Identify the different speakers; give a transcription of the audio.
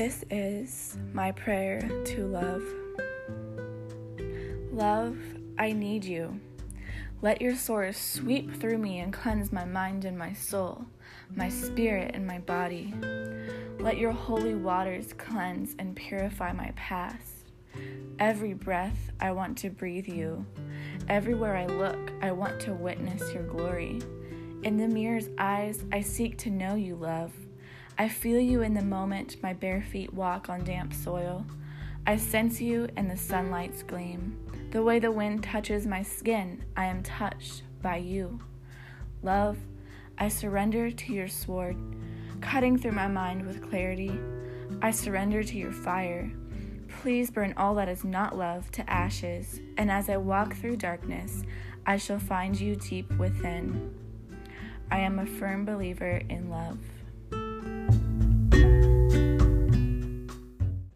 Speaker 1: This is my prayer to love. Love, I need you. Let your source sweep through me and cleanse my mind and my soul, my spirit and my body. Let your holy waters cleanse and purify my past. Every breath, I want to breathe you. Everywhere I look, I want to witness your glory. In the mirror's eyes, I seek to know you, love. I feel you in the moment my bare feet walk on damp soil. I sense you in the sunlight's gleam. The way the wind touches my skin, I am touched by you. Love, I surrender to your sword, cutting through my mind with clarity. I surrender to your fire. Please burn all that is not love to ashes, and as I walk through darkness, I shall find you deep within. I am a firm believer in love.